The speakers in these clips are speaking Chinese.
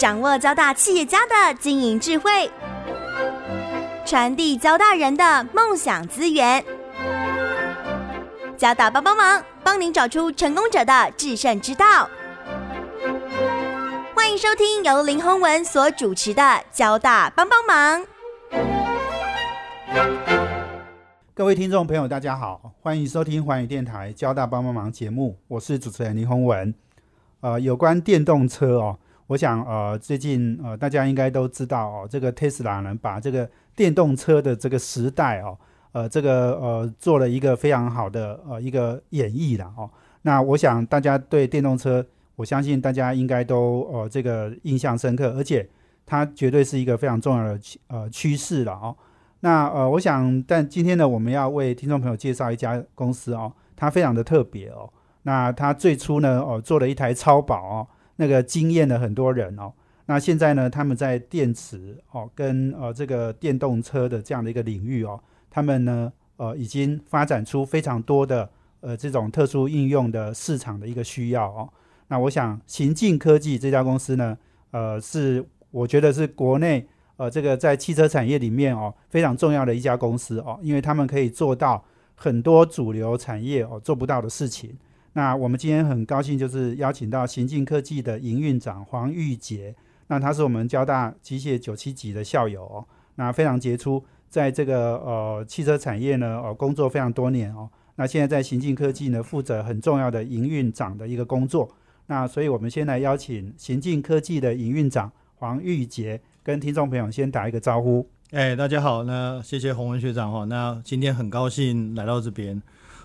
掌握交大企业家的经营智慧，传递交大人的梦想资源。交大帮帮忙，帮您找出成功者的制胜之道。欢迎收听由林宏文所主持的《交大帮帮忙》。各位听众朋友，大家好，欢迎收听环宇电台《交大帮帮忙》节目，我是主持人林宏文。呃，有关电动车哦，我想呃，最近呃，大家应该都知道哦，这个 Tesla 呢，把这个电动车的这个时代哦，呃，这个呃，做了一个非常好的呃一个演绎了哦。那我想大家对电动车，我相信大家应该都呃这个印象深刻，而且它绝对是一个非常重要的呃趋势了哦。那呃，我想，但今天呢，我们要为听众朋友介绍一家公司哦，它非常的特别哦。那它最初呢，哦，做了一台超跑哦，那个惊艳了很多人哦。那现在呢，他们在电池哦，跟呃这个电动车的这样的一个领域哦，他们呢，呃，已经发展出非常多的呃这种特殊应用的市场的一个需要哦。那我想，行进科技这家公司呢，呃，是我觉得是国内。呃，这个在汽车产业里面哦，非常重要的一家公司哦，因为他们可以做到很多主流产业哦做不到的事情。那我们今天很高兴，就是邀请到行进科技的营运长黄玉杰，那他是我们交大机械九七级的校友哦，那非常杰出，在这个呃汽车产业呢呃工作非常多年哦，那现在在行进科技呢负责很重要的营运长的一个工作。那所以我们先来邀请行进科技的营运长黄玉杰。跟听众朋友先打一个招呼。哎，大家好，那谢谢洪文学长哈。那今天很高兴来到这边。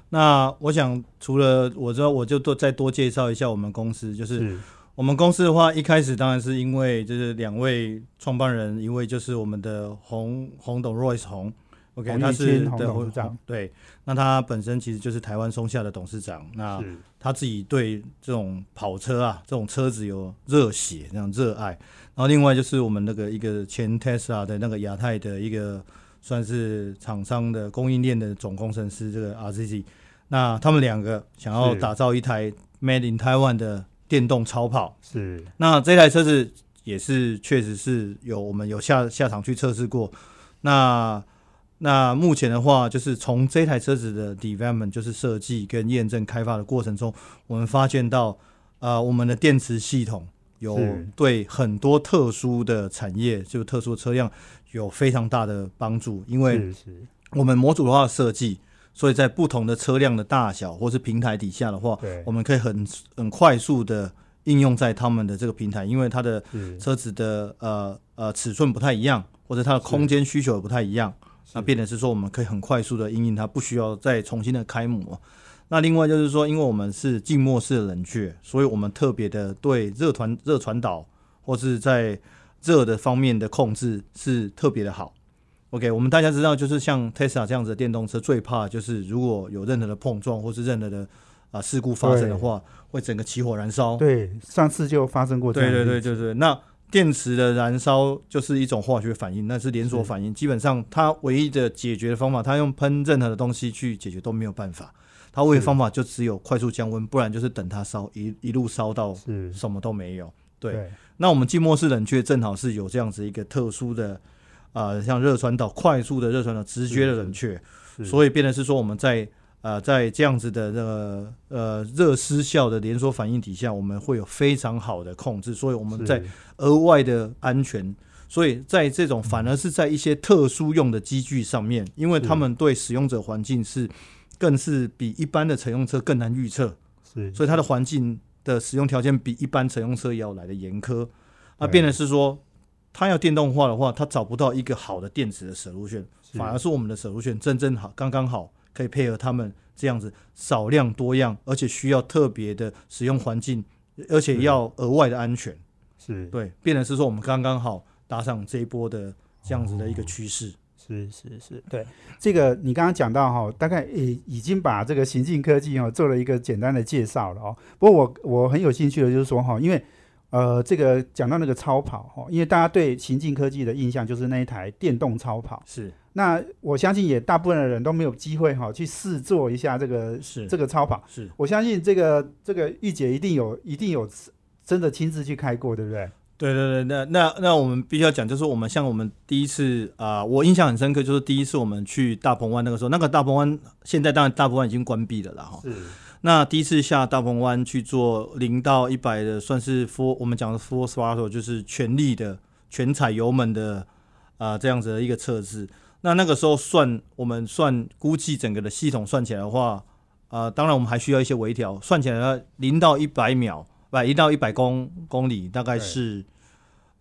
那我想除了我之后，我就多再多介绍一下我们公司。就是我们公司的话，一开始当然是因为就是两位创办人，一位就是我们的洪洪董 Royce 洪。OK，他是对董事长。对，那他本身其实就是台湾松下的董事长。那他自己对这种跑车啊，这种车子有热血，这样热爱。然后另外就是我们那个一个前 Tesla 的那个亚太的一个算是厂商的供应链的总工程师，这个 RZZ。那他们两个想要打造一台 Made in Taiwan 的电动超跑。是。那这台车子也是确实是有我们有下下场去测试过。那那目前的话，就是从这台车子的 development，就是设计跟验证开发的过程中，我们发现到，呃，我们的电池系统有对很多特殊的产业，就特殊车辆有非常大的帮助。因为我们模组化的设计，所以在不同的车辆的大小或是平台底下的话，我们可以很很快速的应用在他们的这个平台，因为它的车子的呃呃尺寸不太一样，或者它的空间需求也不太一样。那变的是说，我们可以很快速的应用它，不需要再重新的开模。那另外就是说，因为我们是静默式冷却，所以我们特别的对热传热传导或是在热的方面的控制是特别的好。OK，我们大家知道，就是像 Tesla 这样子的电动车，最怕就是如果有任何的碰撞或是任何的啊事故发生的话，会整个起火燃烧。对，上次就发生过。对对对对对，那。电池的燃烧就是一种化学反应，那是连锁反应。基本上，它唯一的解决的方法，它用喷任何的东西去解决都没有办法。它唯一方法就只有快速降温，不然就是等它烧一一路烧到什么都没有。对，那我们静默式冷却正好是有这样子一个特殊的啊，像热传导、快速的热传导、直觉的冷却，所以变得是说我们在。呃，在这样子的这个呃热失效的连锁反应底下，我们会有非常好的控制，所以我们在额外的安全，所以在这种反而是在一些特殊用的机具上面，因为他们对使用者环境是更是比一般的乘用车更难预测，是，所以它的环境的使用条件比一般乘用车要来的严苛，那变的是说，它要电动化的话，它找不到一个好的电池的舍入线，反而是我们的舍入线正正好刚刚好。可以配合他们这样子少量多样，而且需要特别的使用环境，而且要额外的安全，是。对，变的是说我们刚刚好搭上这一波的这样子的一个趋势，是是是，对，这个你刚刚讲到哈，大概已已经把这个行进科技哈做了一个简单的介绍了哦。不过我我很有兴趣的就是说哈，因为呃这个讲到那个超跑哈，因为大家对行进科技的印象就是那一台电动超跑是。那我相信也大部分的人都没有机会哈去试坐一下这个是这个超跑，是我相信这个这个玉姐一定有一定有真的亲自去开过，对不对？对对对，那那那我们必须要讲，就是我们像我们第一次啊、我印象很深刻，就是第一次我们去大鹏湾那个时候，那个大鹏湾现在当然大鹏湾已经关闭了啦哈。那第一次下大鹏湾去做零到一百的，算是 full 我们讲的 full throttle，就是全力的全踩油门的啊、这样子的一个测试。那那个时候算我们算估计整个的系统算起来的话，啊、当然我们还需要一些微调，算起来零到一百秒，不一到一百公公里大概是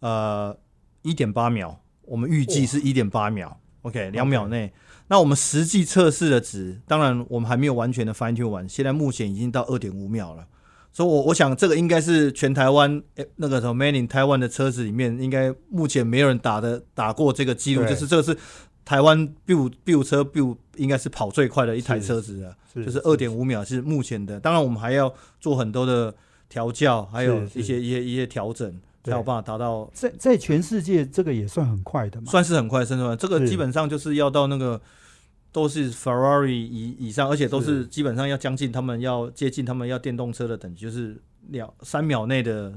呃一点八秒，我们预计是一点八秒，OK，两秒内。那我们实际测试的值，当然我们还没有完全的 fine tune 完，现在目前已经到二点五秒了。所以我，我想这个应该是全台湾诶那个什么 Manning 台湾的车子里面，应该目前没有人打的打过这个记录，就是这个是台湾 build build 车 build 应该是跑最快的一台车子了，是就是二点五秒是目前的。当然，我们还要做很多的调教，还有一些一些一些调整，才有办法达到在在全世界这个也算很快的嘛。算是很快生出来。这个基本上就是要到那个都是 Ferrari 以以上，而且都是是。基本上要将近他们要接近他们要电动车的等级，就是两三秒内的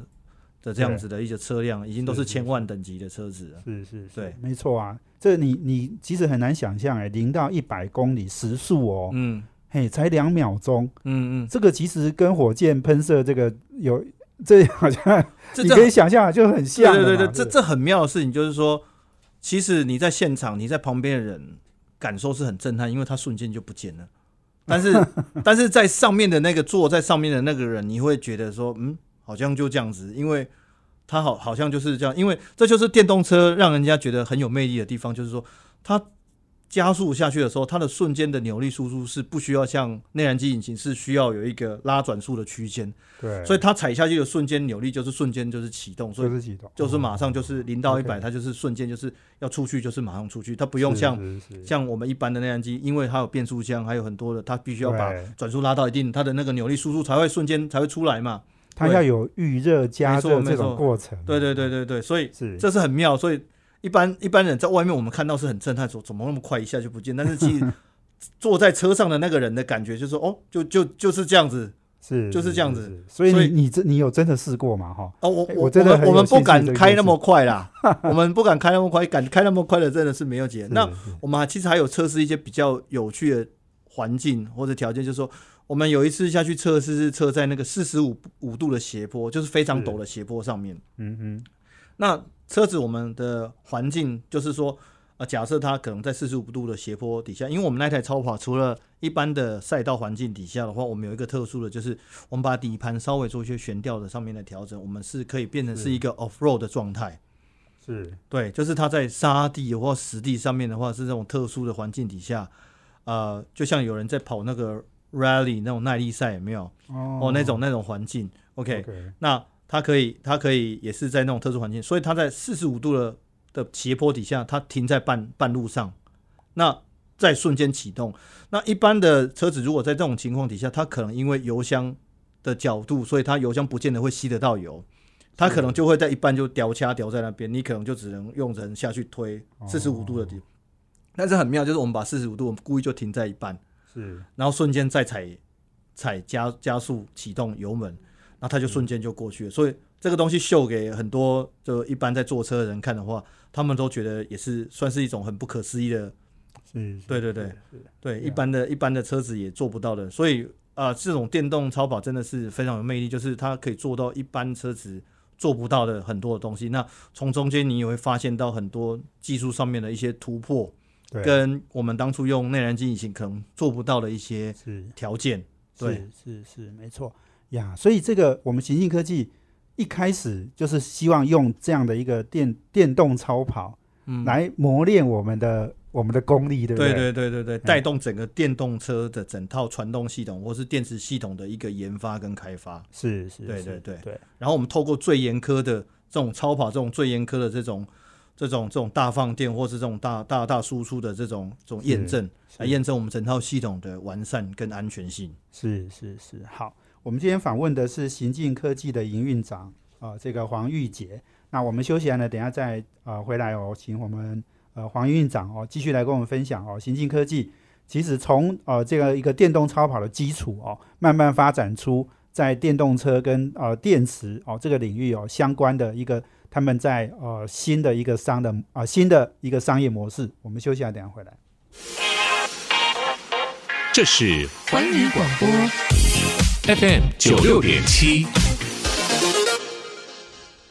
的这样子的一些车辆，已经都是千万等级的车子了。是是是，对。没错啊。这你你其实很难想象哎，零到一百公里时速哦，嗯嘿，才两秒钟，嗯嗯，这个其实跟火箭喷射这个有，这好像这这你可以想象就很像。对对对对，这这很妙的事情就是说，其实你在现场，你在旁边的人感受是很震撼，因为他瞬间就不见了。但是但是在上面的那个坐在上面的那个人，你会觉得说，嗯，好像就这样子，因为他好好像就是这样，因为这就是电动车让人家觉得很有魅力的地方，就是说它加速下去的时候，它的瞬间的扭力输出是不需要像内燃机引擎是需要有一个拉转速的区间，对，所以它踩下去的瞬间扭力就是瞬间就是启动，所以就是启动，就是马上就是零到一百，它就是瞬间就是要出去就是马上出去，它不用像像我们一般的内燃机，因为它有变速箱，还有很多的，它必须要把转速拉到一定，它的那个扭力输出才会瞬间才会出来嘛。它要有预热加没错热这种过程。对对对对对，所以是。这是很妙，所以一般一般人在外面我们看到是很震撼，说怎么那么快一下就不见，但是其实 坐在车上的那个人的感觉就是说，哦，就就就是这样子。是就是这样子是所以你你这你有真的试过吗？哈，哦，我哎我我真的我们不敢开那么快啦，我们不敢开那么快，敢开那么快的真的是没有解。那我们还其实还有测试一些比较有趣的环境或者条件，就是说，我们有一次下去测试是测在那个四十五五度的斜坡，就是非常陡的斜坡上面。嗯嗯那车子我们的环境就是说，呃，假设它可能在四十五度的斜坡底下，因为我们那台超跑除了一般的赛道环境底下的话，我们有一个特殊的，就是我们把底盘稍微做一些悬吊的上面的调整，我们是可以变成是一个 off road 的状态。是。对，就是它在沙地或实地上面的话，是这种特殊的环境底下，呃，就像有人在跑那个 rally 那种耐力赛，有没有？哦。哦，那种那种环境，OK，OK。那它可以，它可以也是在那种特殊环境，所以它在四十五度的的斜坡底下，它停在半半路上，那在瞬间启动。那一般的车子如果在这种情况底下，它可能因为油箱的角度，所以它油箱不见得会吸得到油，它可能就会在一半就掉掐掉在那边，你可能就只能用人下去推四十五度的地。但是很妙，就是我们把四十五度，我们故意就停在一半，是然后瞬间再踩踩加加速启动油门，然后它就瞬间就过去了。所以这个东西秀给很多就一般在坐车的人看的话，他们都觉得也是算是一种很不可思议的，嗯，对对对对一般的一般的车子也做不到的。所以啊、这种电动超跑真的是非常有魅力，就是它可以做到一般车子。做不到的很多的东西，那从中间你也会发现到很多技术上面的一些突破，跟我们当初用内燃机引擎可能做不到的一些条件。对是是是没错呀，所以这个我们行进科技一开始就是希望用这样的一个电电动超跑嗯，来磨练我们的我们的功力，对不对？对对对对对，带动整个电动车的整套传动系统或是电池系统的一个研发跟开发。是是，是对对。对。对，然后我们透过最严苛的这种超跑，这种最严苛的这种这种这种大放电或是这种大大大输出的这种这种验证，是来验证我们整套系统的完善跟安全性。是是是，好，我们今天访问的是行进科技的营运长啊、这个黄玉杰。那我们休息完了，等下再呃回来哦，请我们呃黄营运长哦继续来跟我们分享哦，行进科技其实从呃这个一个电动超跑的基础哦，慢慢发展出在电动车跟呃电池哦这个领域哦相关的一个他们在呃新的一个商的啊、新的一个商业模式。我们休息下，等下回来。这是环宇广播 FM 九六点七。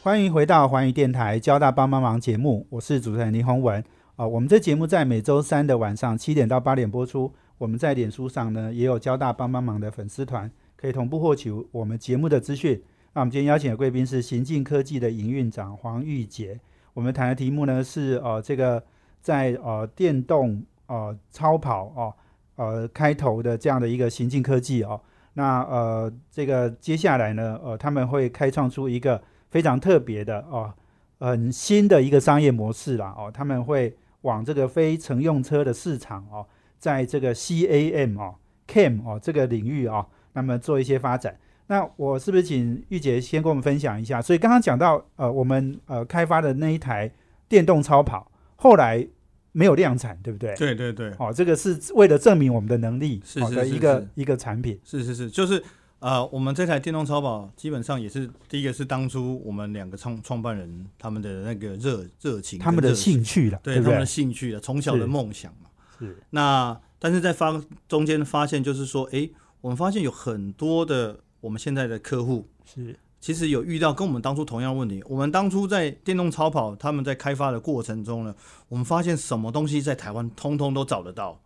欢迎回到环宇电台交大帮帮忙节目，我是主持人林宏文啊、我们这节目在每周三的晚上七点到八点播出。我们在脸书上呢也有交大帮帮忙的粉丝团，可以同步获取我们节目的资讯。那我们今天邀请的贵宾是行进科技的营运长黄玉杰。我们谈的题目呢是呃这个在呃电动呃超跑哦呃开头的这样的一个行进科技哦。那呃这个接下来呢呃他们会开创出一个非常特别的哦很新的一个商业模式啦哦，他们会往这个非乘用车的市场哦，在这个 CAM 哦 CAM 哦这个领域哦，那么做一些发展。那我是不是请玉杰先跟我们分享一下？所以刚刚讲到，呃，我们呃开发的那一台电动超跑，后来没有量产，对不对？。对对对，哦，这个是为了证明我们的能力是的一个一个产品。是是是，就是呃，我们这台电动超跑基本上也是第一个是当初我们两个创创办人他们的那个热热情他们的兴趣了，对他们的？兴趣了，从小的梦想嘛。是那但是在发中间发现，就是说，哎，我们发现有很多的我们现在的客户，是其实有遇到跟我们当初同样的问题。我们当初在电动超跑他们在开发的过程中呢，我们发现什么东西在台湾通通都找得到，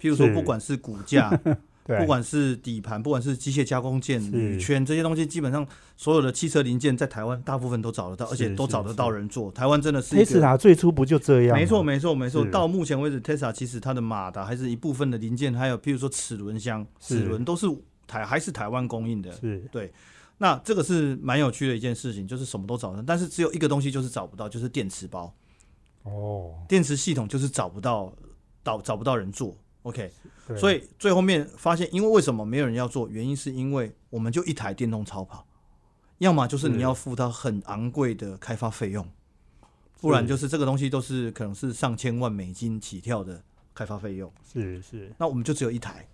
譬如说不管是骨架，不管是底盘，不管是机械加工件、铝圈这些东西，基本上所有的汽车零件在台湾大部分都找得到，而且都找得到人做。台湾真的是一特斯个。拉最初不就这样吗？没错，没错，没错。到目前为止，Tesla 其实它的马达还是一部分的零件，还有譬如说齿轮箱、是齿轮都是台还是台湾供应的。是那这个是蛮有趣的一件事情，就是什么都找得到，但是只有一个东西就是找不到，就是电池包、哦，电池系统就是找不到，找找不到人做。OK，所以最后面发现，因为为什么没有人要做？原因是因为我们就一台电动超跑，要么就是是你要付它很昂贵的开发费用，不然就是这个东西都是可能是上千万美金起跳的开发费用。是是，那我们就只有一台，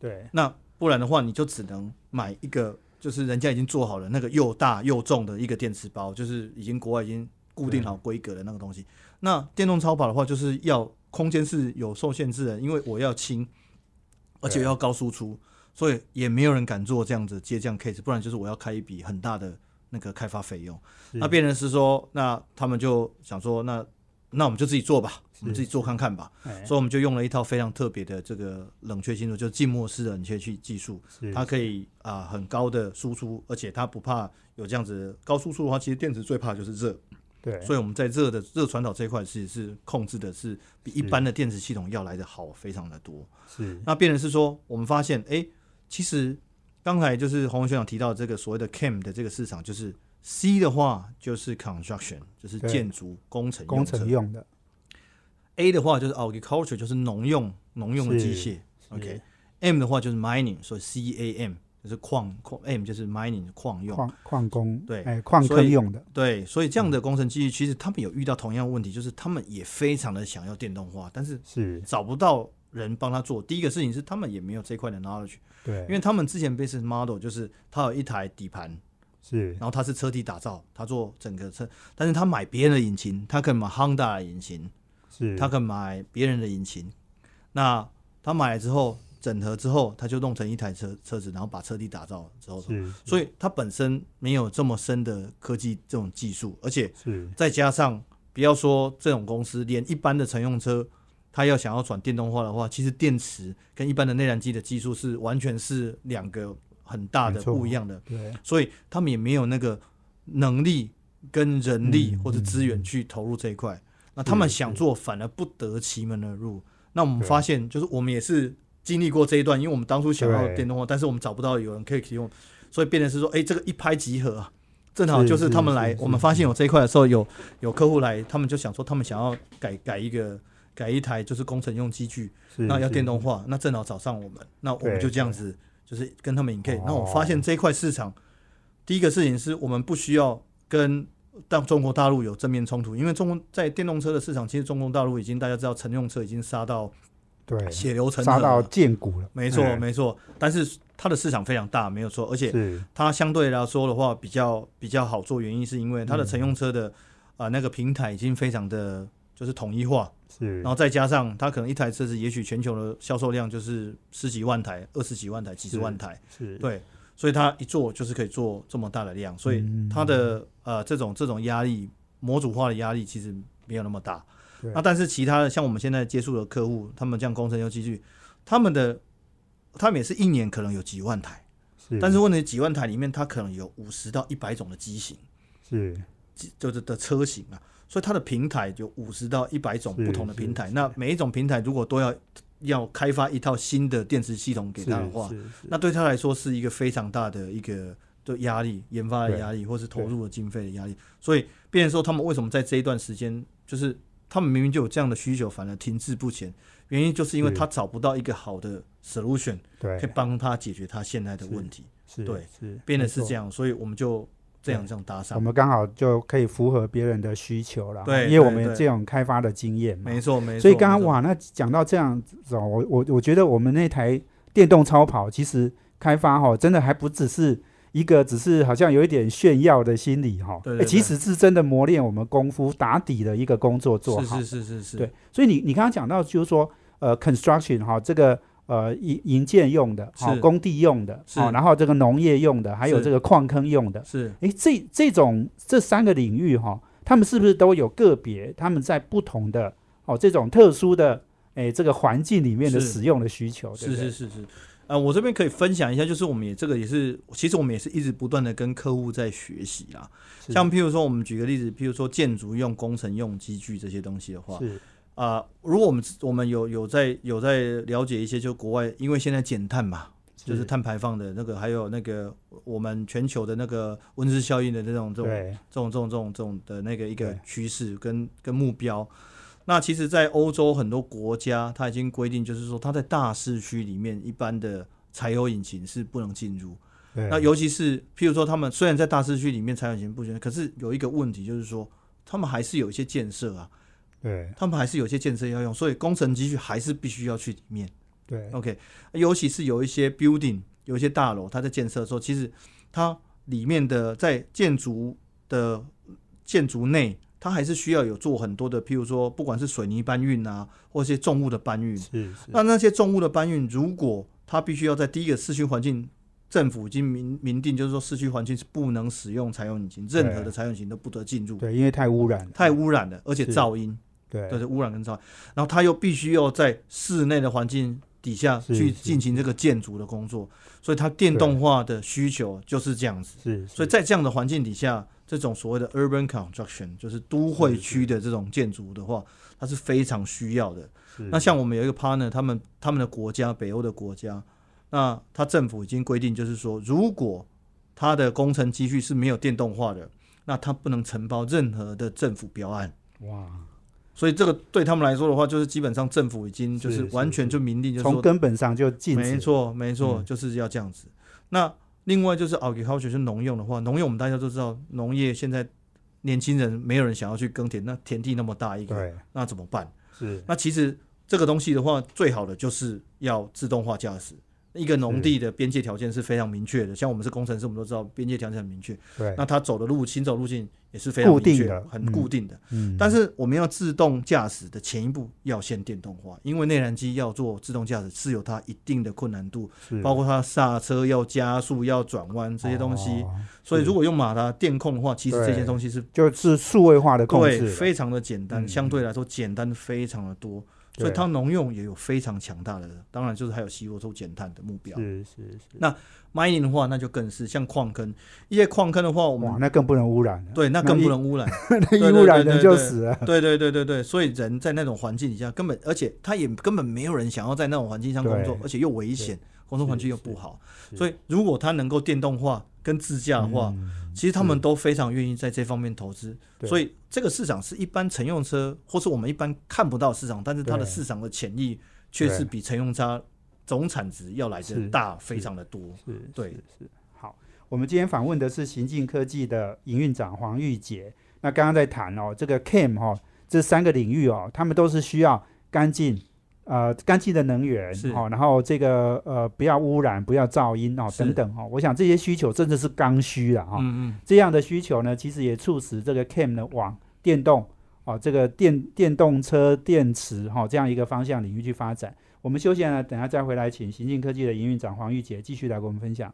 对。那不然的话，你就只能买一个，就是人家已经做好了那个又大又重的一个电池包，就是已经国外已经固定好规格的那个东西。那电动超跑的话，就是要空间是有受限制的，因为我要轻，而且要高输出，所以也没有人敢做这样子接这样 case，不然就是我要开一笔很大的那个开发费用。那变成是说，那他们就想说，那那我们就自己做吧，我们自己做看看吧。哎。所以我们就用了一套非常特别的这个冷却技术，就是静默式的冷却器技术，它可以啊、很高的输出，而且它不怕有这样子高输出的话，其实电池最怕就是热，对，所以我们在热的热传导这一块其实是控制的是比一般的电池系统要来的好非常的多。是。那变成是说，我们发现，哎、其实刚才就是洪文学长提到这个所谓的 CAM 的这个市场，就是 C 的话就是 construction，就是建筑工程工用车。程用的。A 的话就是 agriculture，就是农用农用的机械。OK，M 的话就是 mining，所以 C A M 就是矿矿，M 就是 mining 矿用。矿矿工对。哎矿所以坑用的。对，所以这样的工程机器，其实他们有遇到同样的问题，就是他们也非常的想要电动化，但是是。找不到人帮他做。第一个事情是他们也没有这一块的 knowledge，对，因为他们之前 business model 就是他有一台底盘，是。然后他是车体打造，他做整个车，但是他买别人的引擎，他可以买 Honda 的引擎，是他可以买别人的引擎，那他买了之后整合之后，他就弄成一台车车子，然后把车体打造之后，是所以它本身没有这么深的科技这种技术，而且是。再加上不要说这种公司，连一般的乘用车，它要想要转电动化的话，其实电池跟一般的内燃机的技术是完全是两个很大的不一样的，对。所以他们也没有那个能力跟人力嗯或者资源去投入这一块。那他们想做，反而不得其门而入。那我们发现，就是我们也是经历过这一段，因为我们当初想要电动化，但是我们找不到有人可以提供，所以变成是说，哎、这个一拍即合啊。正好就是他们来，我们发现有这一块的时候，有有客户来，他们就想说，他们想要改改一个改一台就是工程用机具，那要电动化，那正好找上我们，那我们就这样子，就是跟他们 in 哦。那我发现这一块市场，第一个事情是我们不需要跟当中国大陆有正面冲突，因为中国在电动车的市场，其实中国大陆已经大家知道乘用车已经杀到对血流成河。杀到，见骨了，没错哎没错。但是它的市场非常大，没有错，而且是。它相对来说的话比较比较好做，原因是因为它的乘用车的啊、那个平台已经非常的就是统一化，是。然后再加上它可能一台车子也许全球的销售量就是十几万台、二十几万台、几十万台，是，对，所以它一做就是可以做这么大的量，所以嗯它的呃这种这种压力模组化的压力其实没有那么大。那但是其他的像我们现在接触的客户，他们这样工程优机具，他们的他们也是一年可能有几万台，是，但是问题几万台里面，它可能有五十到一百种的机型，是。机就是的车型啊，所以它的平台有五十到一百种不同的平台。那每一种平台如果都要要开发一套新的电池系统给他的话，那对他来说是一个非常大的一个的压力，研发的压力，或是投入的经费的压力。所以，变成说他们为什么在这一段时间，就是他们明明就有这样的需求，反而停滞不前，原因就是因为他找不到一个好的 solution 对可以帮他解决他现在的问题，是对是变得是这样，所以我们就这样对这样搭我。们刚好就可以符合别人的需求了，对因为我们有这种开发的经验嘛，没错，没错。所以刚刚，哇，那讲到这样子哦，我我我觉得我们那台电动超跑其实开发哈、真的还不只是一个只是好像有一点炫耀的心理哈、对对对诶其实是真的磨练我们功夫打底的一个工作做好。是是是是是，对，所以你你刚刚讲到就是说呃，construction 哈、这个。呃，营营建用的，好、是工地用的，是。好、然后这个农业用的，还有这个矿坑用的，是。诶，这这种这三个领域哈、他们是不是都有个别他们在不同的哦这种特殊的诶这个环境里面的使用的需求？对是是是是，呃，我这边可以分享一下，就是我们也这个也是，其实我们也是一直不断的跟客户在学习啦。像譬如说，我们举个例子，譬如说建筑用、工程用机具这些东西的话，是啊、如果我们我们有有在有在了解一些，就国外，因为现在减碳嘛，就是碳排放的那个，还有那个我们全球的那个温室效应的这种这种对这种这种这种这种的那个一个对趋势跟跟目标。那其实，在欧洲很多国家，它已经规定，就是说，它在大市区里面，一般的柴油引擎是不能进入。那尤其是譬如说，他们虽然在大市区里面柴油引擎不行，可是有一个问题，就是说，他们还是有一些建设啊，对。他们还是有些建设要用，所以工程机具还是必须要去里面。对。OK，尤其是有一些 building，有一些大楼，它在建设的时候，其实它里面的在建筑的建筑内，它还是需要有做很多的，譬如说，不管是水泥搬运啊，或一些重物的搬运。是是。那那些重物的搬运，如果它必须要在第一个市区环境，政府已经明明定，就是说市区环境是不能使用柴油引擎，任何的柴油引擎都不得进入，对，因为太污染了，太污染了，而且噪音。对对对，污染跟噪音，然后他又必须要在室内的环境底下是是去进行这个建筑的工作，所以它电动化的需求就是这样子。是，所以在这样的环境底下，这种所谓的 urban construction 就是都会区的这种建筑的话，它是非常需要的。是那像我们有一个 partner，他们他们的国家，北欧的国家，那他政府已经规定，就是说，如果他的工程积蓄是没有电动化的，那他不能承包任何的政府标案。哇，所以这个对他们来说的话，就是基本上政府已经就是完全就明定，就是从说，根本上就禁止，没错没错，嗯就是要这样子。那另外就是 agriculture 就是农用的话，农用我们大家都知道，农业现在年轻人没有人想要去耕田，那田地那么大一个，那怎么办？是那其实这个东西的话，最好的就是要自动化驾驶。一个农地的边界条件是非常明确的，像我们是工程师，我们都知道边界条件很明确。对，那他走的路，行走路径也是非常固定明确的很嗯固定的。嗯，但是我们要自动驾驶的前一步要先电动化，因为内燃机要做自动驾驶是有它一定的困难度，包括它刹车要加速、要转弯这些东西。哦所以如果用马达电控的话，其实这些对东西是就是数位化的控制了，非常的简单，嗯相对来说简单非常的多。对所以它农用也有非常强大的，当然就是还有吸收出减碳的目标。是是是，那 mining 的话，那就更是像矿坑，一些矿坑的话，我哇，们那更不能污染了，对那更不能污染。那一污染人就死了，对对对对对，所以人在那种环境底下，根本而且他也根本没有人想要在那种环境上工作，而且又危险，工作环境又不好。所以如果他能够电动化跟自驾的话，嗯其实他们都非常愿意在这方面投资。所以这个市场是一般乘用车或是我们一般看不到市场，但是它的市场的潜力却是比乘用车总产值要来是的大非常的多。是，对是是。好，我们今天访问的是行进科技的营运长黄玉杰。那刚刚在谈哦，这个 CAM 哈、这三个领域哦，他们都是需要干净呃干净的能源是哦，然后这个呃不要污染，不要噪音哦等等哦，我想这些需求真的是刚需了哈、嗯嗯，这样的需求呢，其实也促使这个 CAM 呢往电动哦这个电电动车电池哈、这样一个方向领域去发展。我们休息了，等下再回来，请行进科技的营运长黄玉杰继续来跟我们分享。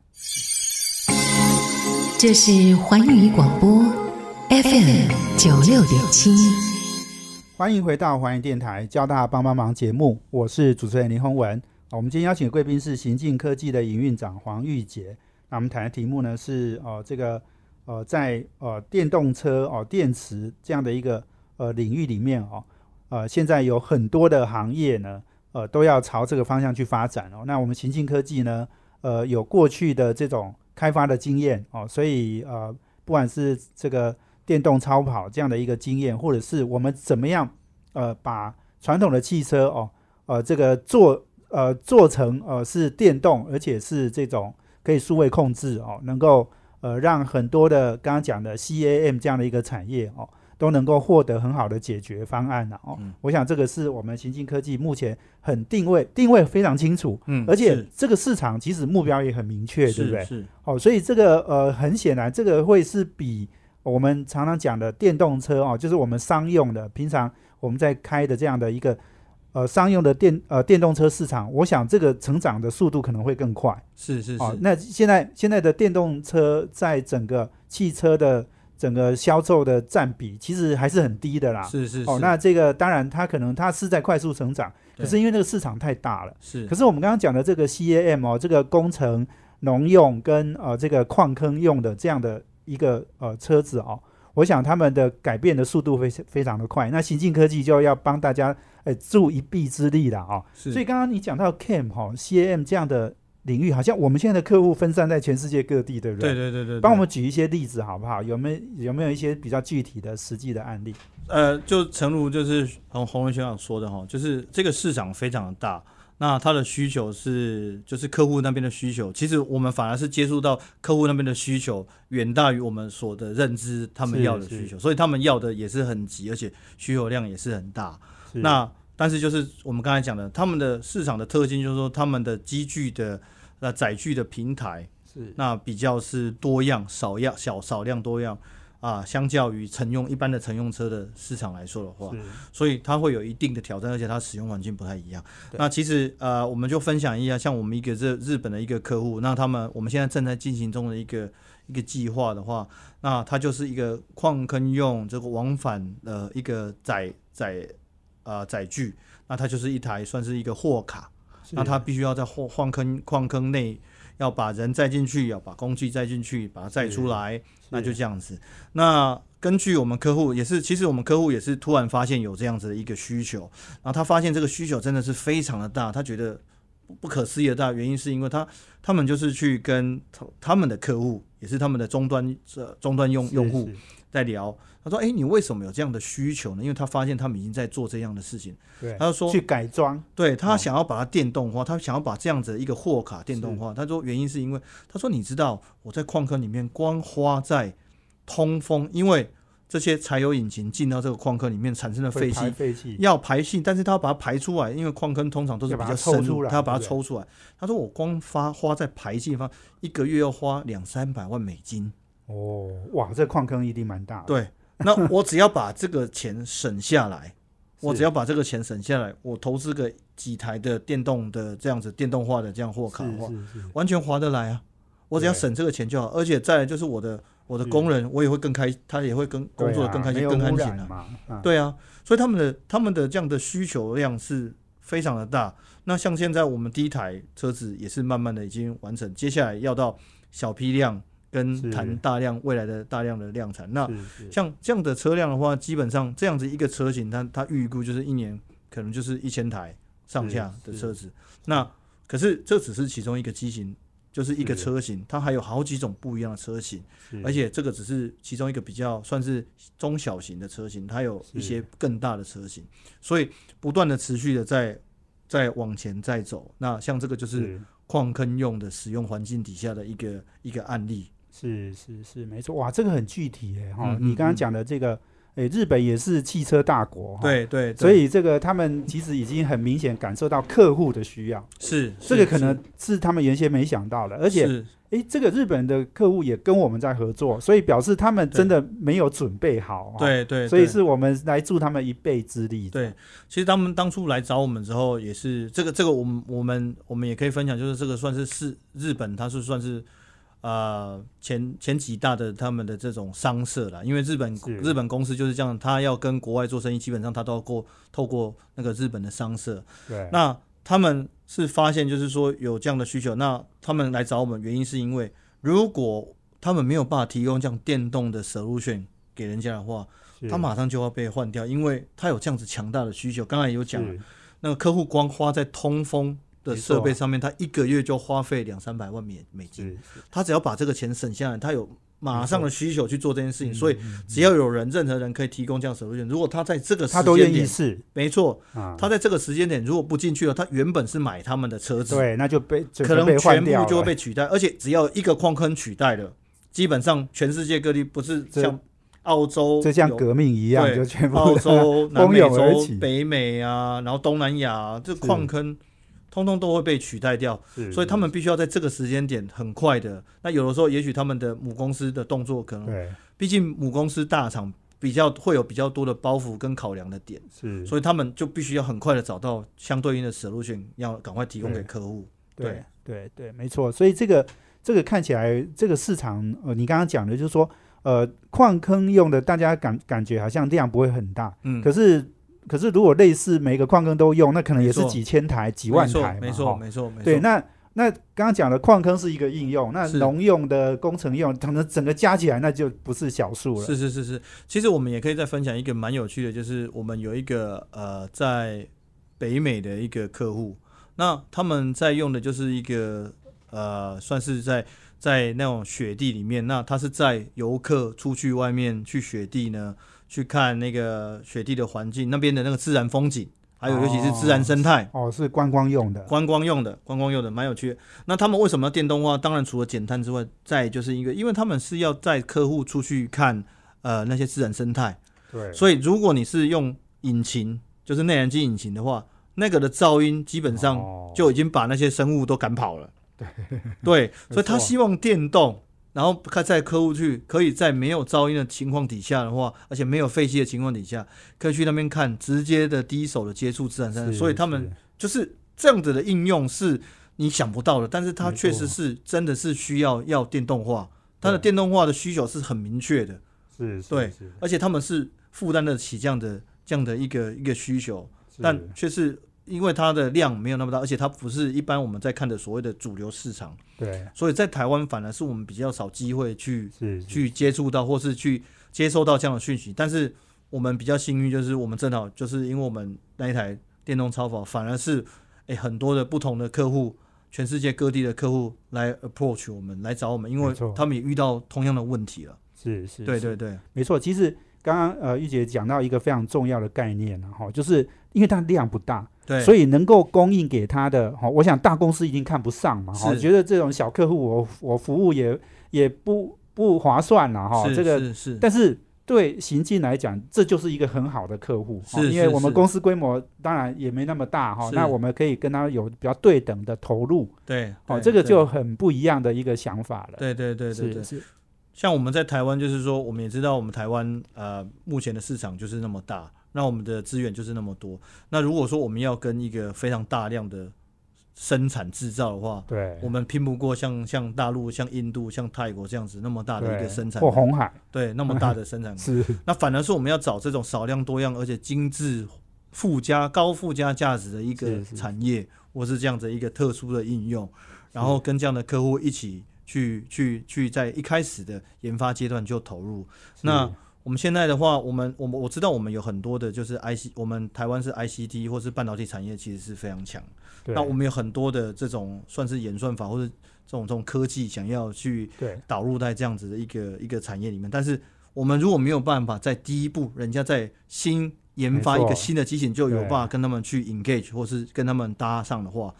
这是环宇广播 FM 九六点七。欢迎回到环宇电台交大家帮帮忙节目，我是主持人林宏文。我们今天邀请的贵宾是行进科技的营运长黄玉杰。那我们谈的题目呢是呃这个呃在呃电动车哦、电池这样的一个呃领域里面哦呃现在有很多的行业呢呃都要朝这个方向去发展哦。那我们行进科技呢呃有过去的这种开发的经验哦，所以呃不管是这个电动超跑这样的一个经验，或者是我们怎么样呃把传统的汽车哦呃这个做呃做成呃是电动，而且是这种可以数位控制哦，能够呃让很多的刚刚讲的 CAM 这样的一个产业哦都能够获得很好的解决方案了哦。嗯我想这个是我们行进科技目前很定位定位非常清楚，嗯而且这个市场其实目标也很明确，对不对？是哦，所以这个呃，很显然，这个会是比我们常常讲的电动车哦，就是我们商用的，平常我们在开的这样的一个呃商用的电呃电动车市场，我想这个成长的速度可能会更快。是是是，，哦那现在现在的电动车在整个汽车的整个销售的占比，其实还是很低的啦。是是哦，那这个当然它可能它是在快速成长，可是因为那个市场太大了。是可是我们刚刚讲的这个 CAM 哦，这个工程、农用跟呃这个矿坑用的这样的一个呃车子哦，我想他们的改变的速度非非常的快。那行进科技就要帮大家呃助一臂之力了哦。是，所以刚刚你讲到 CAM 哈、CAM 这样的领域，好像我们现在的客户分散在全世界各地，对不对对？对对对，帮我对们举一些例子好不好？有没有有没有一些比较具体的实际的案例？呃，就诚如就是洪洪文学长说的哈，就是这个市场非常的大，那他的需求是就是客户那边的需求，其实我们反而是接触到客户那边的需求远大于我们所的认知，他们要的需求，所以他们要的也是很急，而且需求量也是很大。那但是就是我们刚才讲的，他们的市场的特性就是说，他们的机具的呃载具的平台，是。那比较是多样、少样、小少量多样啊，相较于乘用一般的乘用车的市场来说的话，所以它会有一定的挑战，而且它使用环境不太一样。那其实呃，我们就分享一下，像我们一个日日本的一个客户，那他们我们现在正在进行中的一个一个计划的话，那它就是一个矿坑用这个往返的一个载载呃载具，那它就是一台算是一个货卡。那它必须要在矿矿坑矿坑内要把人载进去，要把工具载进去，把它载出来，那就这样子。那根据我们客户也是，其实我们客户也是突然发现有这样子的一个需求，然后他发现这个需求真的是非常的大，他觉得不不可思议的大，原因是因为他他们就是去跟他他们的客户，也是他们的终端这终端用用户是在聊，他说：“哎、你为什么有这样的需求呢？因为他发现他们已经在做这样的事情。”对，他就说去改装对他哦想要把它电动化，他想要把这样子的一个货卡电动化。他说原因是因为他说你知道我在矿坑里面光花在通风，因为这些柴油引擎进到这个矿坑里面产生的废气废气要排气，但是他要把它排出来，因为矿坑通常都是比较深他要把它抽出来。他说我光发花在排气方一个月要花两三百万美金。哦，哇，这矿坑一定蛮大的。对，那我只要把这个钱省下来，我只要把这个钱省下来，我投资个几台的电动的这样子电动化的这样货卡的话，完全划得来啊！我只要省这个钱就好，而且再来就是我的我的工人，我也会更开，他也会更工作的更开心、啊更安心啊。没有污染嘛。啊，对啊，所以他们的他们的这样的需求量是非常的大。那像现在我们第一台车子也是慢慢的已经完成，接下来要到小批量跟谈大量未来的大量的量产。那像这样的车辆的话，基本上这样子一个车型，它它预估就是一年可能就是一千台上下的车子。那可是这只是其中一个机型，就是一个车型，它还有好几种不一样的车型，而且这个只是其中一个比较算是中小型的车型，它有一些更大的车型，所以不断的持续的在在往前在走。那像这个就是是矿坑用的使用环境底下的一个一个案例。是是是，没错，哇，这个很具体诶哈。嗯嗯你刚刚嗯讲的这个诶，日本也是汽车大国，哈，对对，对。所以这个他们其实已经很明显感受到客户的需要，是这个可能是他们原先没想到的，而且是。诶，这个日本的客户也跟我们在合作，所以表示他们真的没有准备好，哈，对对，对所以是我们来助他们一臂之力，对，其实他们当初来找我们之后，也是这个这个，我们我们我们也可以分享，就是这个算是是日本，它是算是呃前前几大的他们的这种商社啦，因为日本日本公司就是这样，他要跟国外做生意，基本上他都要过透过那个日本的商社，对，那他们是发现，就是说有这样的需求，那他们来找我们，原因是因为如果他们没有办法提供这样电动的 solution 给人家的话，他马上就要被换掉，因为他有这样子强大的需求。刚才有讲那个客户光花在通风的设备上面，他一个月就花费两三百万美美金，他只要把这个钱省下来，他有马上的需求去做这件事情，嗯所以只要有人，任何人可以提供这样的 solution，如果他在这个时他都愿意间点，试。没错，啊，他在这个时间点如果不进去了，他原本是买他们的车子，对，那就被可能全部就会被取代，而且只要一个矿坑取代了，基本上全世界各地不是像澳洲有这像革命一样，就全部澳洲、南美洲北美啊，然后东南亚、啊，这矿坑通通都会被取代掉，所以他们必须要在这个时间点很快的。那有的时候，也许他们的母公司的动作可能，对毕竟母公司大厂比较会有比较多的包袱跟考量的点，是，所以他们就必须要很快的找到相对应的 solution，要赶快提供给客户。对对对，没错。所以这个这个看起来这个市场，呃，你刚刚讲的就是说，呃，矿坑用的，大家感感觉好像量不会很大，嗯，可是可是如果类似每个矿坑都用，那可能也是几千台、几万台嘛，没错，哈。没错，没错。对，那那刚刚讲的矿坑是一个应用，那是。农用的、工程用，可能整个加起来那就不是小数了。是是是是，其实我们也可以再分享一个蛮有趣的，就是我们有一个呃在北美的一个客户，那他们在用的就是一个呃算是在在那种雪地里面，那他是在游客出去外面去雪地呢，去看那个雪地的环境，那边的那个自然风景，还有尤其是自然生态。哦，是观光用的。观光用的，观光用的蛮有趣的。那他们为什么要电动化？当然除了减碳之外，再就是一个，因为他们是要带客户出去看呃那些自然生态，对，所以如果你是用引擎，就是内燃机引擎的话，那个的噪音基本上哦就已经把那些生物都赶跑了。对，所以他希望电动，然后看在客户去，可以在没有噪音的情况底下的话，而且没有废气的情况底下，可以去那边看直接的第一手的接触自然生所以他们就是这样子的应用是你想不到的，但是它确实是真的是需要要电动化，它的电动化的需求是很明确的，是是对而且他们是负担得起这样的这样的一个一个需求，但却是因为它的量没有那么大，而且它不是一般我们在看的所谓的主流市场，对所以在台湾反而是我们比较少机会去去接触到或是去接收到这样的讯息。但是我们比较幸运，就是我们正好就是因为我们那一台电动超跑，反而是诶、很多的不同的客户，全世界各地的客户来 approach 我们，来找我们，因为他们也遇到同样的问题了。是是，是对对对，没错。其实刚刚呃玉姐讲到一个非常重要的概念然后就是因为它量不大，对，所以能够供应给他的哈，我想大公司一定看不上嘛哈，是。觉得这种小客户我我服务也也不不划算了哈，这个是是，但是对行进来讲，这就是一个很好的客户，哈是因为我们公司规模当然也没那么大哈，那我们可以跟他有比较对等的投入，对，哦，这个就很不一样的一个想法了。对对对对对像我们在台湾，就是说，我们也知道我们台湾呃目前的市场就是那么大，那我们的资源就是那么多。那如果说我们要跟一个非常大量的生产制造的话，对，我们拼不过像像大陆、像印度、像泰国这样子那么大的一个生产或红海。对那么大的生产 是。那反而是我们要找这种少量多样而且精致、附加高附加价值的一个是是。产业，或是这样子一个特殊的应用，然后跟这样的客户一起去去去在一开始的研发阶段就投入。那我们现在的话，我们我们我知道我们有很多的就是 IC，我们台湾是 ICT 或是半导体产业其实是非常强。那我们有很多的这种算是演算法或者这种这种科技想要去导入在这样子的一个一个产业里面，但是我们如果没有办法在第一步，人家在新研发一个新的机型就有办法跟他们去 engage 或是跟他们搭上的话，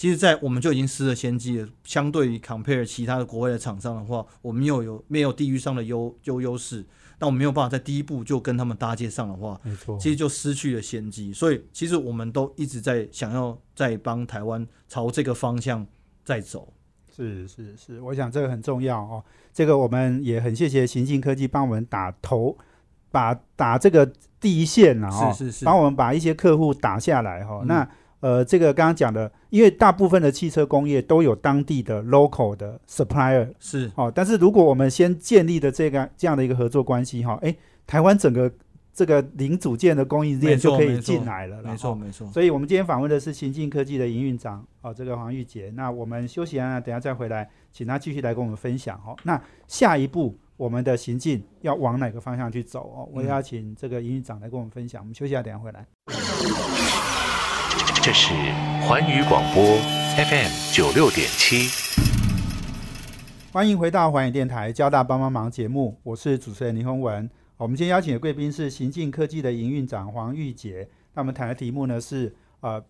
其实，在我们就已经失了先机了。相对于 compare 其他的国外的厂商的话，我们又有没有地域上的优优优势？那我们没有办法在第一步就跟他们搭接上的话，没错，其实就失去了先机。所以，其实我们都一直在想要在帮台湾朝这个方向在走。是是是，我想这个很重要哦。这个我们也很谢谢行进科技帮我们打头，把打这个第一线了哦，是是是帮我们把一些客户打下来哈、哦嗯那呃，这个刚刚讲的，因为大部分的汽车工业都有当地的 local 的 supplier 是哦，但是如果我们先建立的这个这样的一个合作关系哈，诶，台湾整个这个零组件的供应链就可以进来了啦，没错哦没错。所以我们今天访问的是行进科技的营运长哦，这个黄玉杰。那我们休息完了，等下再回来，请他继续来跟我们分享哦。那下一步我们的行进要往哪个方向去走哦？我嗯要请这个营运长来跟我们分享。我们休息一下，等下回来。这是环宇广播 FM 九六点七。欢迎回到环宇电台交大帮帮忙节目，我是主持人林宏文。我们今天邀请的贵宾是行进科技的营运长黄玉杰。那我们谈的题目呢是呃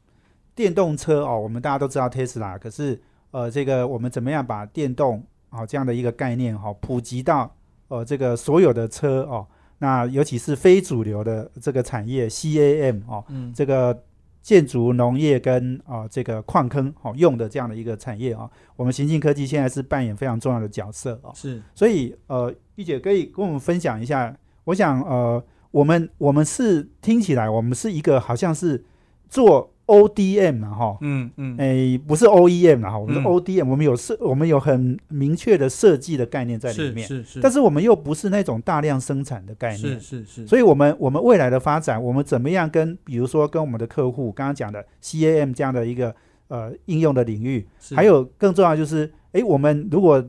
电动车哦，我们大家都知道 Tesla，可是呃这个我们怎么样把电动哦这样的一个概念哈、哦、普及到呃这个所有的车哦，那尤其是非主流的这个产业 CAM 哦，嗯，这个建筑、农业跟啊、这个矿坑好、用的这样的一个产业啊、我们行进科技现在是扮演非常重要的角色哦。是所以呃，玉姐可以跟我们分享一下，我想呃，我们我们是听起来我们是一个好像是做 ODM 啊哈。嗯嗯。诶，不是 OEM 啦，哈，我们是嗯。ODM，、我们有设，我们有很明确的设计的概念在里面，是是，但是我们又不是那种大量生产的概念，是是是，所以，我们我们未来的发展，我们怎么样跟，比如说跟我们的客户刚刚讲的 CAM 这样的一个呃应用的领域，还有更重要就是，诶，我们如果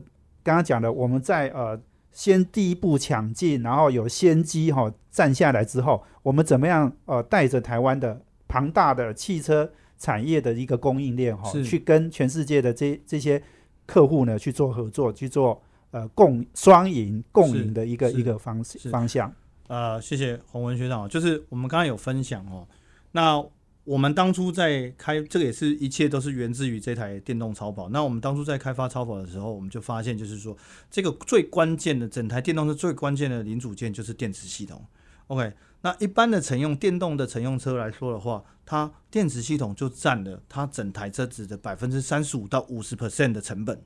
刚刚讲的，我们在呃先第一步抢进，然后有先机哈、站下来之后，我们怎么样呃带着台湾的庞大的汽车产业的一个供应链哈、是去跟全世界的这这些客户呢去做合作，去做呃共双赢共赢的一个一个方是方向。呃，谢谢洪文学长，就是我们刚刚有分享哦，那我们当初在开这个也是一切都是源自于这台电动超跑。那我们当初在开发超跑的时候，我们就发现就是说，这个最关键的整台电动车最关键的零组件就是电池系统。OK，那一般的乘用电动的乘用车来说的话，它电池系统就占了它整台车子的百分之三十五到五十 percent 的成本，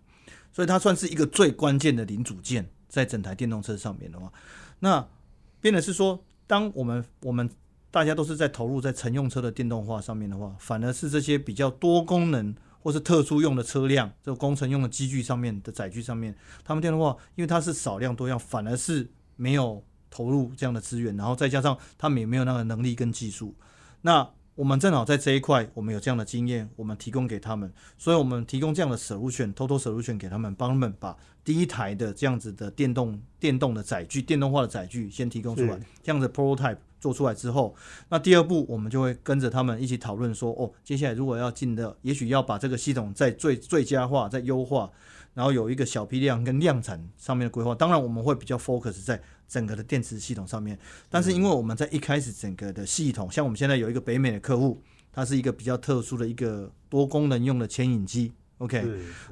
所以它算是一个最关键的零组件，在整台电动车上面的话，那变的是说，当我们我们大家都是在投入在乘用车的电动化上面的话，反而是这些比较多功能或是特殊用的车辆，这个工程用的机具上面的载具上面，他们电动化，因为它是少量多样，反而是没有投入这样的资源，然后再加上他们也没有那个能力跟技术，那。我们正好在这一块，我们有这样的经验，我们提供给他们，所以我们提供这样的 solution，偷偷 solution 给他们，帮他们把第一台的这样子的电动电动的载具、电动化的载具先提供出来，这样子 prototype 做出来之后，那第二步我们就会跟着他们一起讨论说，哦，接下来如果要进的，也许要把这个系统再最最佳化、再优化，然后有一个小批量跟量产上面的规划。当然，我们会比较 focus 在整个的电池系统上面，但是因为我们在一开始整个的系统，像我们现在有一个北美的客户，它是一个比较特殊的一个多功能用的牵引机，OK，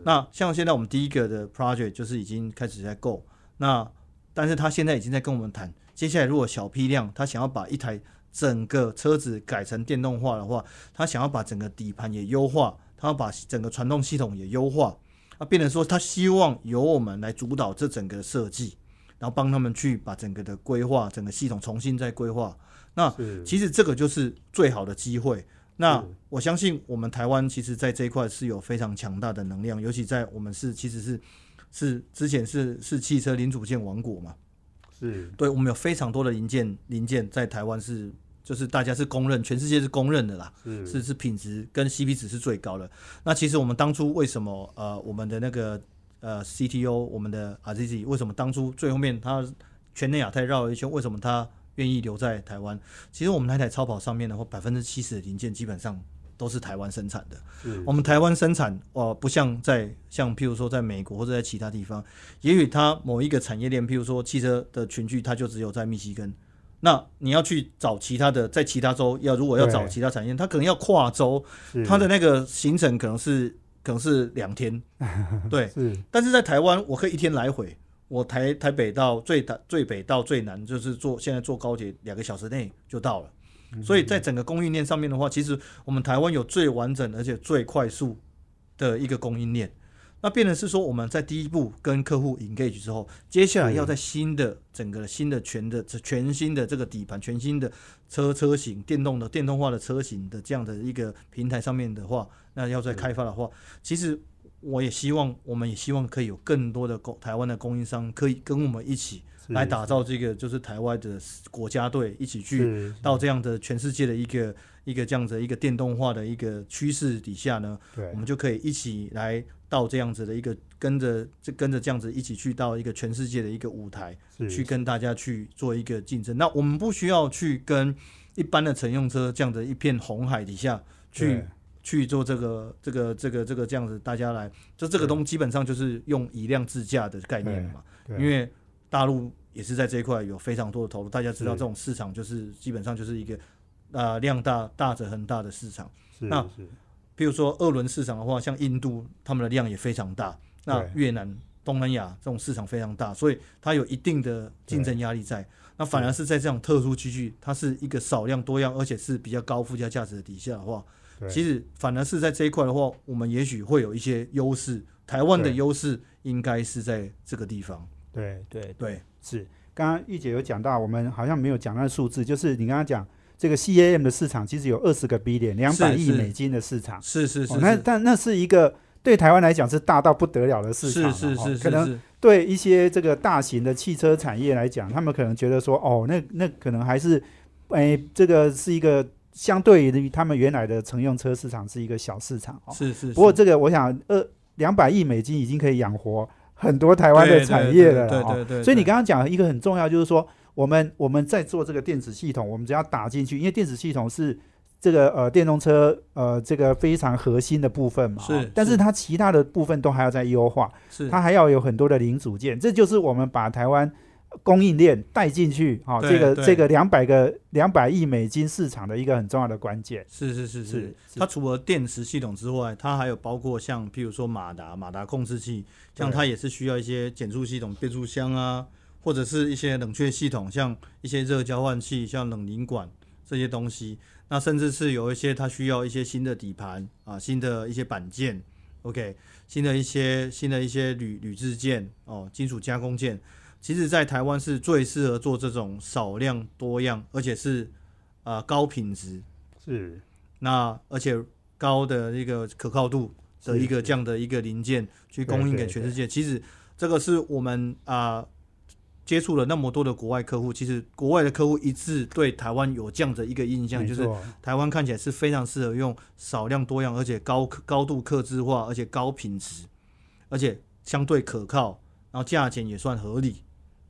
那像现在我们第一个的 project 就是已经开始在 go，那但是他现在已经在跟我们谈，接下来如果小批量，他想要把一台整个车子改成电动化的话，他想要把整个底盘也优化，他要把整个传动系统也优化，啊，变成说他希望由我们来主导这整个设计，然后帮他们去把整个的规划、整个系统重新再规划。那其实这个就是最好的机会。那我相信我们台湾其实在这一块是有非常强大的能量，尤其在我们是其实是是之前是是汽车零组件王国嘛，是对我们有非常多的零件零件在台湾是就是大家是公认，全世界是公认的啦，是是是品质跟 CP 值是最高的。那其实我们当初为什么呃我们的那个呃 CTO 我们的 Azizi 为什么当初最后面他全内亚太绕了一圈，为什么他愿意留在台湾？其实我们那台超跑上面的话，百分之七十的零件基本上都是台湾生产的。我们台湾生产，哦，不像在像譬如说在美国或者在其他地方，也许它某一个产业链，譬如说汽车的群聚，它就只有在密西根。那你要去找其他的，在其他州要如果要找其他产业，它可能要跨州，是它的那个行程可能是可能是两天，对。是但是在台湾，我可以一天来回，我台台北到最南最北到最南，就是坐现在坐高铁两个小时内就到了。所以在整个供应链上面的话，其实我们台湾有最完整而且最快速的一个供应链。那变成是说，我们在第一步跟客户 engage 之后，接下来要在新的整个新的全的这全新的这个底盘、全新的车车型、电动的电动化的车型的这样的一个平台上面的话，那要在开发的话，其实我也希望，我们也希望可以有更多的供台湾的供应商可以跟我们一起来打造这个就是台湾的国家队一起去到这样的全世界的一个一个这样子一个电动化的一个趋势底下呢，对我们就可以一起来到这样子的一个跟着这跟着这样子一起去到一个全世界的一个舞台，去跟大家去做一个竞争。那我们不需要去跟一般的乘用车这样的一片红海底下去去做这个这个这个这个这样子，大家来就这个东基本上就是用以量自价的概念了嘛。因为大陆也是在这一块有非常多的投入，大家知道这种市场就是基本上就是一个呃量大大者很大的市场。是那是比如说二轮市场的话，像印度他们的量也非常大，那越南、东南亚这种市场非常大，所以它有一定的竞争压力在。那反而是在这种特殊区域，它是一个少量多样，而且是比较高附加价值的底下的话，其实反而是在这一块的话，我们也许会有一些优势。台湾的优势应该是在这个地方。对对对，是，刚刚玉姐有讲到，我们好像没有讲那个数字，就是你刚刚讲这个 CAM 的市场其实有二十个 B 点，两百亿美金的市场，是是是哦，那但那是一个对台湾来讲是大到不得了的市场是了，是是是哦可能是，对一些这个大型的汽车产业来讲，他们可能觉得说，哦，那那可能还是，哎，这个是一个相对于他们原来的乘用车市场是一个小市场哦。是是。不过是这个我想，二两百亿美金已经可以养活很多台湾的对产业了对对对。所以你刚刚讲一个很重要，就是说我们我们在做这个电子系统，我们只要打进去，因为电子系统是这个呃电动车呃这个非常核心的部分嘛，是哦。但是是。它其他的部分都还要再优化，是。它还要有很多的零组件，这就是我们把台湾供应链带进去，哈、对这个对。这个两百个两百亿美金市场的一个很重要的关键。是是是是。是，它除了电池系统之外，它还有包括像譬如说马达、马达控制器，像它也是需要一些减速系统、变速箱啊，或者是一些冷却系统，像一些热交换器、像冷凝管这些东西。那甚至是有一些它需要一些新的底盘啊，新的一些板件，OK，新的一些新的一些铝铝制件哦，金属加工件。其实，在台湾是最适合做这种少量多样，而且是呃高品质。是。那而且高的一个可靠度的一个这样的一个零件去供应给全世界，其实这个是我们啊、接触了那么多的国外客户，其实国外的客户一致对台湾有这样的一个印象，就是台湾看起来是非常适合用少量多样，而且高高度克制化，而且高品质，而且相对可靠，然后价钱也算合理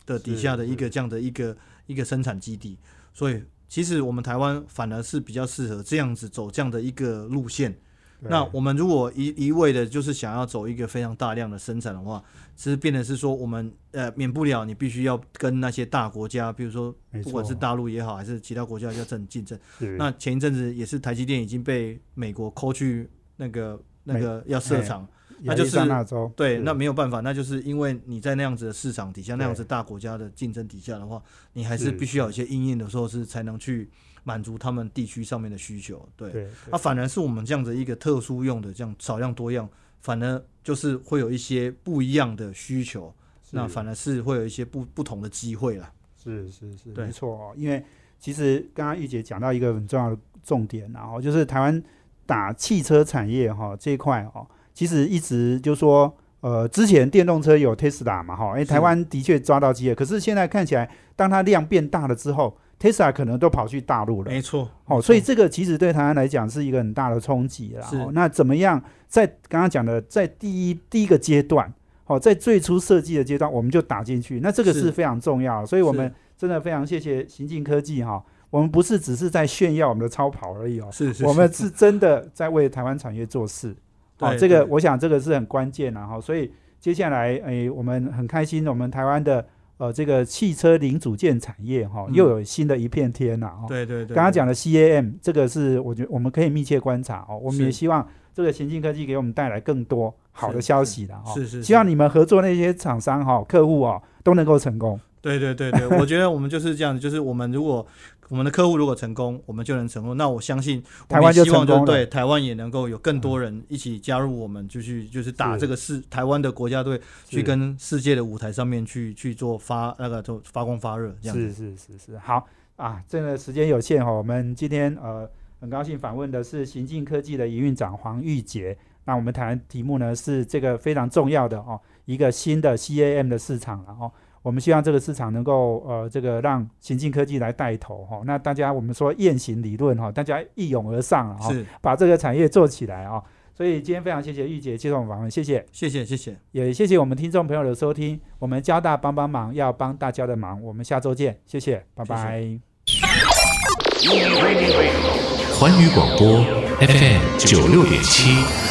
的底下的一个这样的一个一个生产基地。所以其实我们台湾反而是比较适合这样子走这样的一个路线。对。那我们如果一一味的就是想要走一个非常大量的生产的话，其实变得是说我们呃免不了你必须要跟那些大国家，比如说不管是大陆也好，还是其他国家要争竞争。那前一阵子也是台积电已经被美国抠去那个那个要设厂，那就是对，那没有办法，那就是因为你在那样子的市场底下，那样子大国家的竞争底下的话，你还是是必须要有一些应应的时候是才能去满足他们地区上面的需求。对，对那、反而是我们这样子一个特殊用的这样少量多样，反而就是会有一些不一样的需求，那反而是会有一些不不同的机会啦。是是是，对没错哦。因为其实刚刚玉姐讲到一个很重要的重点，然后就是台湾打汽车产业哈、这一块哦，其实一直就说。呃，之前电动车有 Tesla 嘛，哈，哎，是台湾的确抓到机会，可是现在看起来，当它量变大了之后，Tesla 可能都跑去大陆了，没错，哦，所以这个其实对台湾来讲是一个很大的冲击啦。是。哦，那怎么样在刚刚讲的，在第一第一个阶段，哦，在最初设计的阶段，我们就打进去，那这个是。是非常重要。所以我们真的非常谢谢行进科技哈、我们不是只是在炫耀我们的超跑而已哦，是是，我们是真的在为台湾产业做事。哦，对这个我想这个是很关键的哈、所以接下来，诶，我们很开心，我们台湾的呃这个汽车零组件产业哈、嗯又有新的一片天呐、哦。对对对，刚刚讲的 CAM 这个是我觉得我们可以密切观察哦，我们也希望这个先进科技给我们带来更多好的消息了哦。是是是希望你们合作那些厂商哈、客户哦都能够成功。对对对对，我觉得我们就是这样，就是我们如果我们的客户如果成功，我们就能成功。那我相信我台湾就们也希望成功对台湾也能够有更多人一起加入我们，就去就是打是这个世台湾的国家队，去跟世界的舞台上面去去做发那个做发光发热这样是子。是是是，好啊，这个时间有限哈、我们今天呃很高兴访问的是行进科技的营运长黄玉杰。那我们谈的题目呢是这个非常重要的哦，一个新的 CAM 的市场了哦。我们希望这个市场能够呃这个让行进科技来带头哈、那大家我们说雁行理论哈、大家一涌而上了哈、是，把这个产业做起来啊、所以今天非常谢谢玉姐接受我们访问，谢谢。谢谢谢谢，也谢谢我们听众朋友的收听，我们交大帮帮忙，要帮大家的忙，我们下周见，谢谢，拜拜。环宇广播 FM 九六点七。